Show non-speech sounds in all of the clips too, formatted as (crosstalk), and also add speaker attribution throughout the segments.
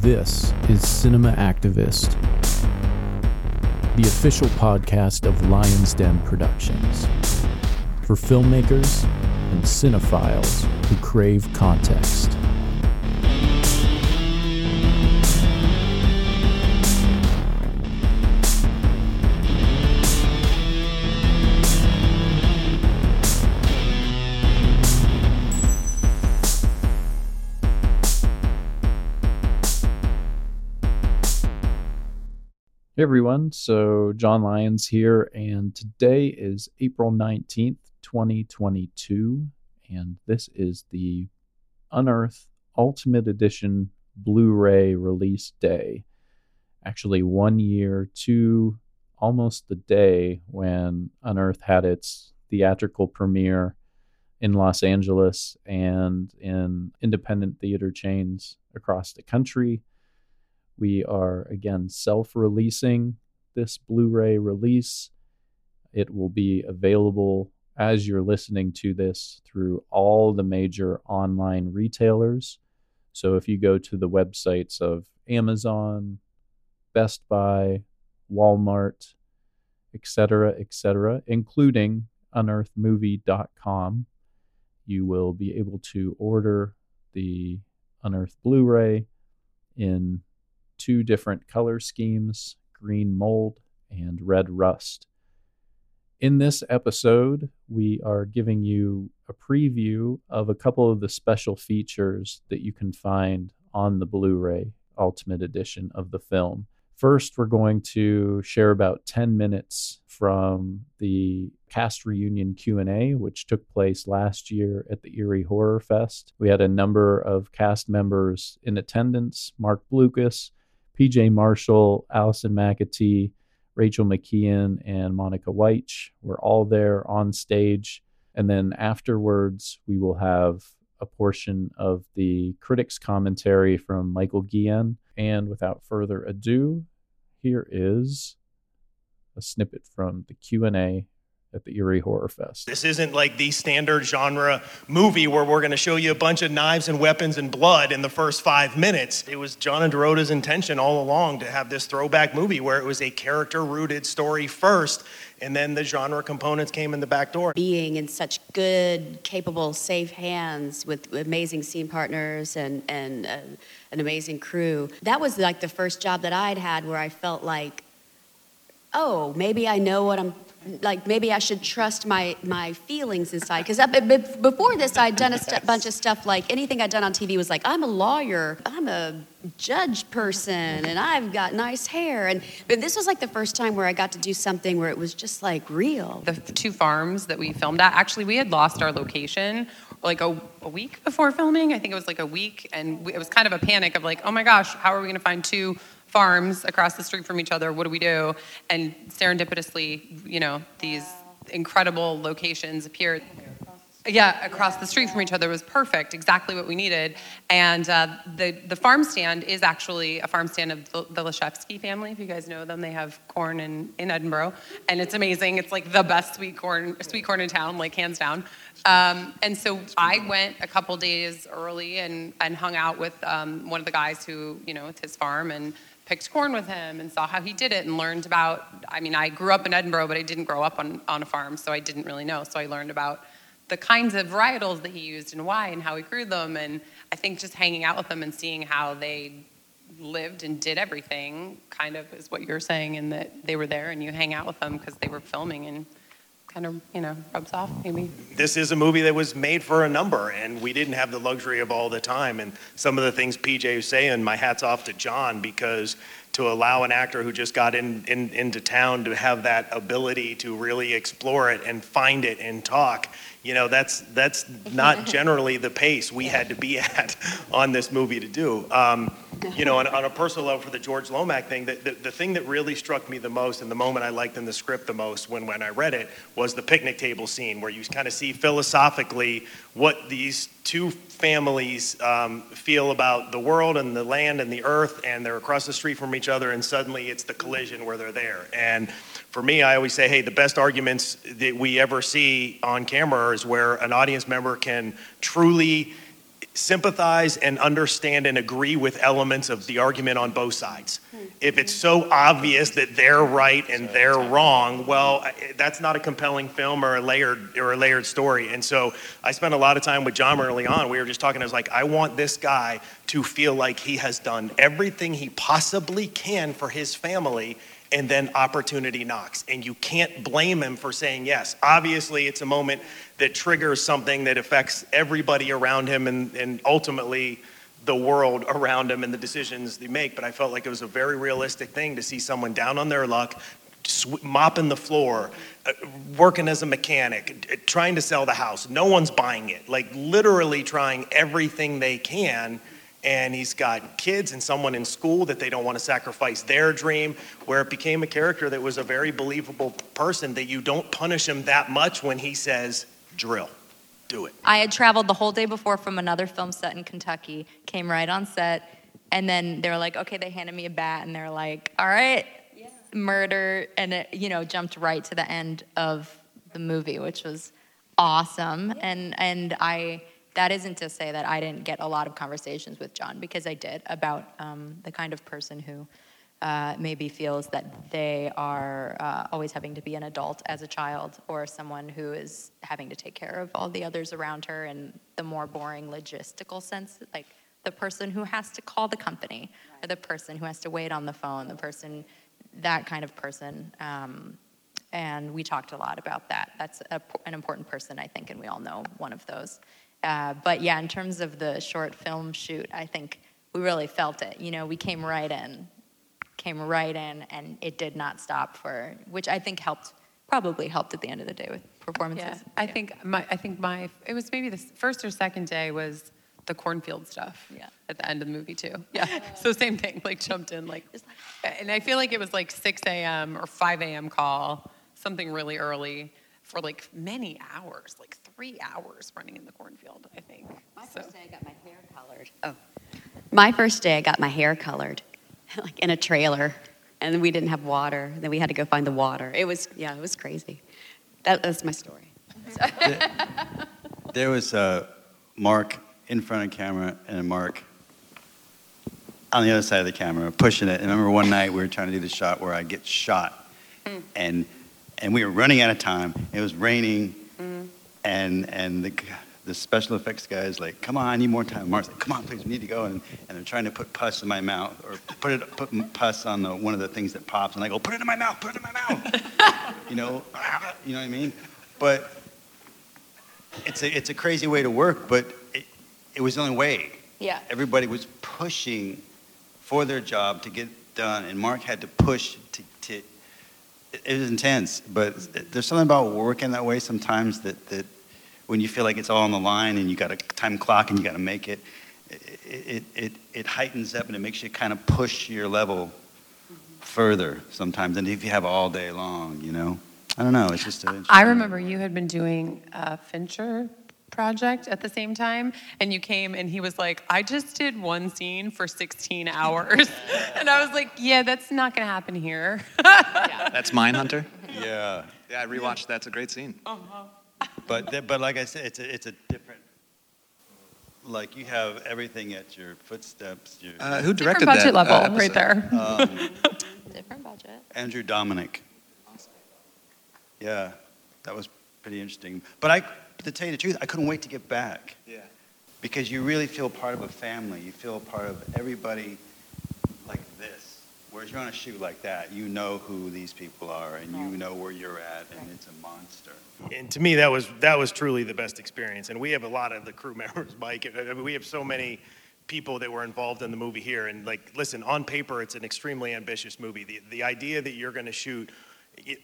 Speaker 1: This is Cinema Activist, the official podcast of Lion's Den Productions, for filmmakers and cinephiles who crave context. Hey everyone, so John Lyons here, and today is April 19th, 2022, and this is the Unearth Ultimate Edition Blu ray release day. Actually, one year to almost the day when Unearth had its theatrical premiere in Los Angeles and in independent theater chains across the country. We are again self releasing this Blu ray release. It will be available as you're listening to this through all the major online retailers. So if you go to the websites of Amazon, Best Buy, Walmart, etc., etc., including unearthmovie.com, you will be able to order the Unearth Blu ray in two different color schemes green mold and red rust. In this episode, we are giving you a preview of a couple of the special features that you can find on the Blu ray Ultimate Edition of the film. First, we're going to share about 10 minutes from the cast reunion Q&A which took place last year at the Erie Horror Fest. We had a number of cast members in attendance, Marc Blucas, PJ Marshall, Allison McAtee, Rachel McKeon, and Monica Wyche were all there on stage. And then afterwards, we will have a portion of the critics' commentary from Michael Guillen. And without further ado, here is a snippet from the Q&A at the Erie Horror Fest.
Speaker 2: This isn't like the standard genre movie where we're going to show you a bunch of knives and weapons and blood in the first five minutes. It was John and Dorota's intention all along to have this throwback movie where it was a character rooted story first, and then the genre components came in the back door.
Speaker 3: Being in such good, capable, safe hands with amazing scene partners and, and uh, an amazing crew, that was like the first job that I'd had where I felt like, oh, maybe I know what I'm like maybe I should trust my my feelings inside. Because uh, before this, I'd done a st- bunch of stuff like anything I'd done on TV was like I'm a lawyer, I'm a judge person, and I've got nice hair. And but this was like the first time where I got to do something where it was just like real.
Speaker 4: The two farms that we filmed at, actually, we had lost our location like a, a week before filming. I think it was like a week, and we, it was kind of a panic of like, oh my gosh, how are we going to find two farms across the street from each other. What do we do? And serendipitously, you know, these incredible locations appeared. Yeah, across the street from each other was perfect, exactly what we needed. And uh, the the farm stand is actually a farm stand of the, the Leshevsky family. If you guys know them, they have corn in, in Edinboro, and it's amazing. It's like the best sweet corn sweet corn in town, like hands down. Um, and so I went a couple days early and and hung out with um, one of the guys who you know with his farm and picked corn with him and saw how he did it and learned about i mean i grew up in Edinboro, but i didn't grow up on, on a farm so i didn't really know. So i learned about the kinds of varietals that he used and why and how he grew them. And i think just hanging out with them and seeing how they lived and did everything kind of is what you're saying in that they were there and you hang out with them because they were filming and kind of you know rubs off maybe.
Speaker 2: This is a movie that was made for a number and we didn't have the luxury of all the time. And some of the things pj was saying my hat's off to john because to allow an actor who just got in, in, into town to have that ability to really explore it and find it and talk you know that's that's not (laughs) generally the pace we had to be at (laughs) on this movie to do. Um, you know on, on, a personal level for the george lomack thing the, the, the, thing that really struck me the most and the moment i liked in the script the most when, when i read it was the picnic table scene where you kind of see philosophically what these two families um, feel about the world and the land and the earth and they're across the street from each other and suddenly it's the collision where they're there. And for me, I always say, hey, the best arguments that we ever see on camera is where an audience member can truly sympathize and understand and agree with elements of the argument on both sides. Hmm. If it's so obvious that they're right and they're wrong, well, that's not a compelling film or a layered or a layered story. And so I spent a lot of time with John early on. We were just talking. I was like, I want this guy to feel like he has done everything he possibly can for his family and then opportunity knocks. And you can't blame him for saying yes. Obviously, it's a moment that triggers something that affects everybody around him and, and ultimately the world around him and the decisions they make. But I felt like it was a very realistic thing to see someone down on their luck, sw- mopping the floor, uh, working as a mechanic, trying to sell the house. No one's buying it. Like literally trying everything they can and he's got kids and someone in school that they don't want to sacrifice their dream where it became a character that was a very believable person that you don't punish him that much when he says drill. Do it.
Speaker 5: I had traveled the whole day before from another film set in Kentucky, came right on set, and then they were like, okay, they handed me a bat, and they're like, all right, murder, and it, you know, jumped right to the end of the movie, which was awesome. And and I that isn't to say that I didn't get a lot of conversations with John because I did about um, the kind of person who uh, maybe feels that they are uh, always having to be an adult as a child or someone who is having to take care of all the others around her in the more boring logistical sense, like the person who has to call the company or the person who has to wait on the phone, the person, that kind of person. Um, and we talked a lot about that. That's a, an important person, I think, and we all know one of those. Uh, but yeah, in terms of the short film shoot, I think we really felt it. You know, we came right in, came right in, and it did not stop for, which I think helped, probably helped at the end of the day with performances.
Speaker 4: Yeah, I think my, I think my, it was maybe the first or second day was the cornfield stuff.
Speaker 5: Yeah.
Speaker 4: At the end of the movie too. (laughs) Yeah. So same thing, like jumped in like, and I feel like it was like 6 a.m. or 5 a.m. call, something really early for like many hours, like three hours running in the cornfield, I think.
Speaker 3: My
Speaker 4: So-
Speaker 3: first day, I got my hair colored. Oh. My first day, I got my hair colored, (laughs) like in a trailer, and we didn't have water. Then we had to go find the water. It was, yeah, it was crazy. That, that's my story.
Speaker 6: There was uh, Mark in front of the camera and a Mark on the other side of the camera pushing it. And I remember one night we were trying to do the shot where I get shot, and and we were running out of time. It was raining, and and the the special effects guy is like, "Come on, I need more time." Mark's like, "Come on, please, we need to go." And, and they're trying to put pus in my mouth or put it put pus on the, one of the things that pops, and I go, "Put it in my mouth, put it in my mouth." (laughs) you know, you know what I mean? But it's a, it's a crazy way to work, but it, it was the only way.
Speaker 5: Yeah.
Speaker 6: Everybody was pushing for their job to get done, and Mark had to push to, to it, it was intense, but there's something about working that way sometimes that, that when you feel like it's all on the line and you got a time clock and you got to make it, it, it, it, it heightens up and it makes you kind of push your level further sometimes than if you have all day long, you know? I don't know, it's just a,
Speaker 4: I remember you had been doing a Fincher project at the same time, and you came and he was like, I just did one scene for 16 hours. (laughs) and I was like, yeah, that's not going to happen here. (laughs)
Speaker 7: That's Mindhunter.
Speaker 6: Yeah.
Speaker 7: Yeah, I rewatched. That's a great scene. Uh-huh.
Speaker 6: But, th- but like I said, it's a, it's a different, like you have everything at your footsteps. Your,
Speaker 7: Uh, who
Speaker 4: Different
Speaker 7: directed
Speaker 4: budget
Speaker 7: that?
Speaker 4: level
Speaker 7: uh,
Speaker 4: right there.
Speaker 6: um,
Speaker 5: Different budget.
Speaker 6: Andrew Dominik. Yeah, that was pretty interesting. But I, to tell you the truth, I couldn't wait to get back
Speaker 7: Yeah.
Speaker 6: because you really feel part of a family. You feel part of everybody like this. Whereas you're on a shoot like that, you know who these people are and you know where you're at, and it's a monster.
Speaker 2: And to me, that was that was truly the best experience. And we have a lot of the crew (laughs) members, Mike. I mean, we have so many people that were involved in the movie here. And like, listen, on paper, it's an extremely ambitious movie. The the idea that you're going to shoot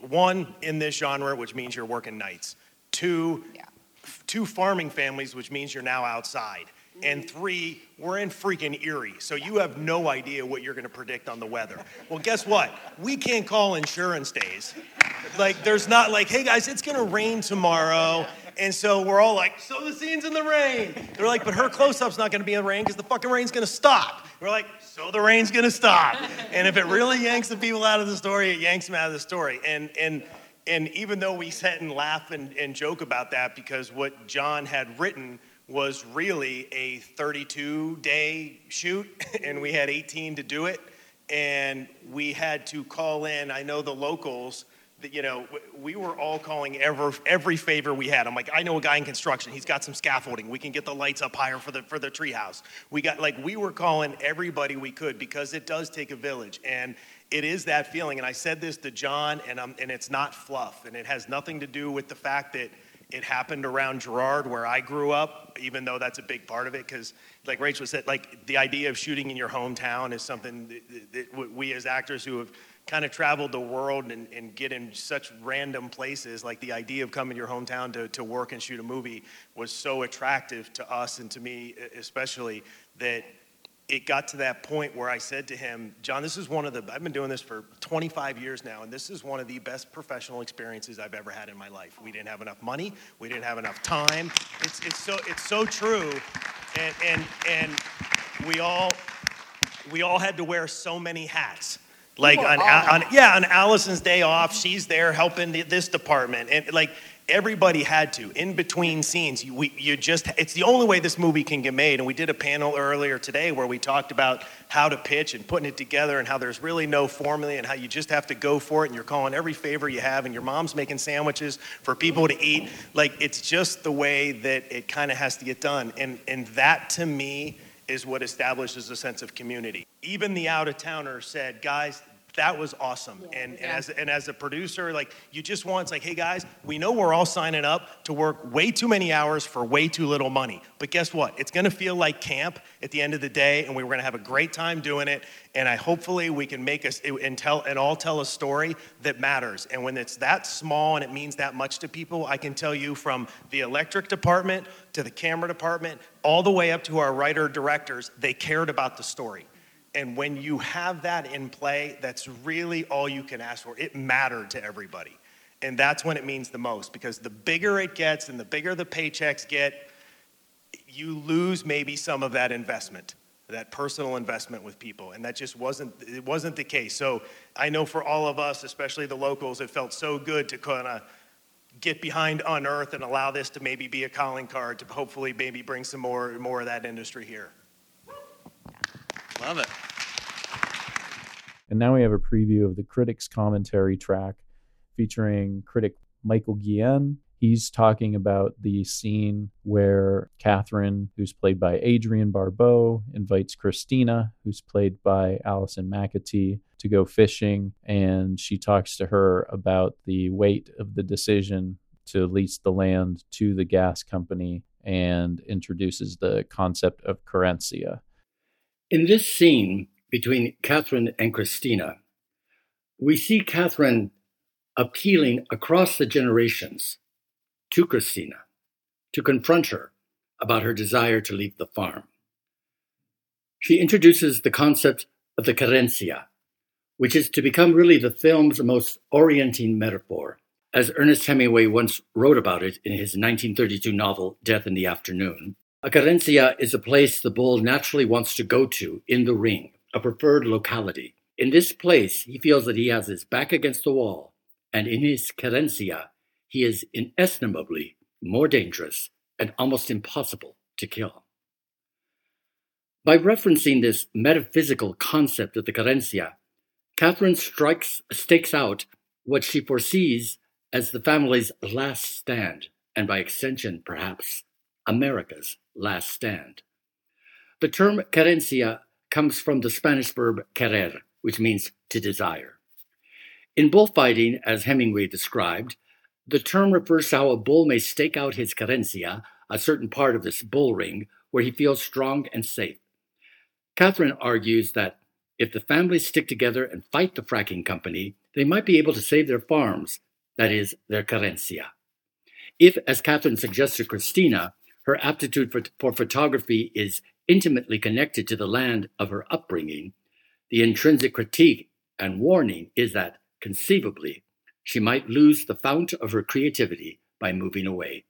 Speaker 2: one in this genre, which means you're working nights. Two,
Speaker 5: Yeah.
Speaker 2: f- two farming families, which means you're now outside. And three, we're in freaking Erie, so you have no idea what you're to predict on the weather. Well, guess what? We can't call insurance days. Like, there's not like, hey guys, it's to rain tomorrow. And so we're all like, so the scene's in the rain. They're like, but her close up's not to be in the rain because the fucking rain's to stop. We're like, so the rain's to stop. And if it really yanks the people out of the story, it yanks them out of the story. And, and, and even though we sit and laugh and, and joke about that because what John had written was really a 32 day shoot, (laughs) and we had 18 to do it. And we had to call in, I know the locals, that, you know, we were all calling every, every favor we had. I'm like, I know a guy in construction. He's got some scaffolding. We can get the lights up higher for the for the treehouse. We got like we were calling everybody we could because it does take a village, and it is that feeling. And I said this to John, and I'm, and it's not fluff, and it has nothing to do with the fact that it happened around Girard, where I grew up, even though that's a big part of it. Because, like Rachel said, like the idea of shooting in your hometown is something that, that we as actors who have kind of traveled the world and, and get in such random places, like the idea of coming to your hometown to, to work and shoot a movie was so attractive to us and to me especially that it got to that point where I said to him, John, this is one of the, I've been doing this for 25 years now, and this is one of the best professional experiences I've ever had in my life. We didn't have enough money, we didn't have enough time. It's, it's, so, it's so true. And, and, and we, all, we all had to wear so many hats. Like on, on, yeah, on Allison's day off, she's there helping the, this department, and like everybody had to. In between scenes you, we, you just it's the only way this movie can get made. And we did a panel earlier today where we talked about how to pitch and putting it together and how there's really no formula and how you just have to go for it and you're calling every favor you have and your mom's making sandwiches for people to eat. Like it's just the way that it kind of has to get done. And and that to me is what establishes a sense of community. Even the out of towner said guys that was awesome. And, and, as, and as a producer, like you just want, it's like, hey guys, we know we're all signing up to work way too many hours for way too little money. But guess what? It's gonna feel like camp at the end of the day, and we are gonna have a great time doing it. And I hopefully we can make us and tell and all tell a story that matters. And when it's that small and it means that much to people, I can tell you from the electric department to the camera department, all the way up to our writer directors, they cared about the story. And when you have that in play, that's really all you can ask for. It mattered to everybody. And that's when it means the most because the bigger it gets and the bigger the paychecks get, you lose maybe some of that investment, that personal investment with people. And that just wasn't it wasn't the case. So I know for all of us, especially the locals, it felt so good to kind of get behind Unearth and allow this to maybe be a calling card to hopefully maybe bring some more more of that industry here.
Speaker 7: Love it.
Speaker 1: And now we have a preview of the critics' commentary track featuring critic Michael Guillen. He's talking about the scene where Catherine, who's played by Adrienne Barbeau, invites Christina, who's played by Allison McAtee, to go fishing. And she talks to her about the weight of the decision to lease the land to the gas company and introduces the concept of querencia.
Speaker 8: In this scene between Catherine and Christina, we see Catherine appealing across the generations to Christina to confront her about her desire to leave the farm. She introduces the concept of the querencia, which is to become really the film's most orienting metaphor, as Ernest Hemingway once wrote about it in his 1932 novel Death in the Afternoon. A querencia is a place the bull naturally wants to go to in the ring, a preferred locality. In this place, he feels that he has his back against the wall, and in his querencia, he is inestimably more dangerous and almost impossible to kill. By referencing this metaphysical concept of the querencia, Catherine strikes, stakes out what she foresees as the family's last stand, and by extension, perhaps, America's last stand. The term querencia comes from the Spanish verb querer, which means to desire. In bullfighting, as Hemingway described, the term refers to how a bull may stake out his querencia, a certain part of this bull ring, where he feels strong and safe. Catherine argues that if the families stick together and fight the fracking company, they might be able to save their farms, that is, their querencia. If, as Catherine suggests to Christina, her aptitude for, for photography is intimately connected to the land of her upbringing, the intrinsic critique and warning is that, conceivably, she might lose the fount of her creativity by moving away.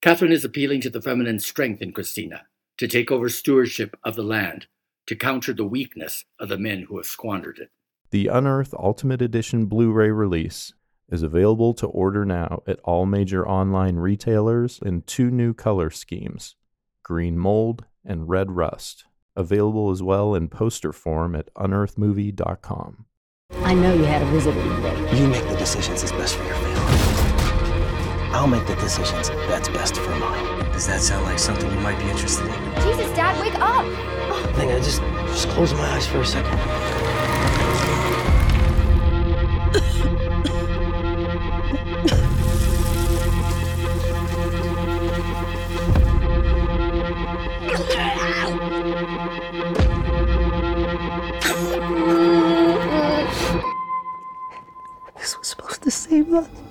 Speaker 8: Catherine is appealing to the feminine strength in Christina to take over stewardship of the land, to counter the weakness of the men who have squandered it.
Speaker 9: The Unearth Ultimate Edition Blu ray release is available to order now at all major online retailers in two new color schemes green mold and red rust. Available as well in poster form at unearthmovie.com.
Speaker 10: I know you had a visitor today.
Speaker 11: You make the decisions that's best for your family. I'll make the decisions that's best for mine. Does that sound like something you might be interested in?
Speaker 12: Jesus, Dad, wake up!
Speaker 11: I think I just just close my eyes for a second. (laughs) evlat.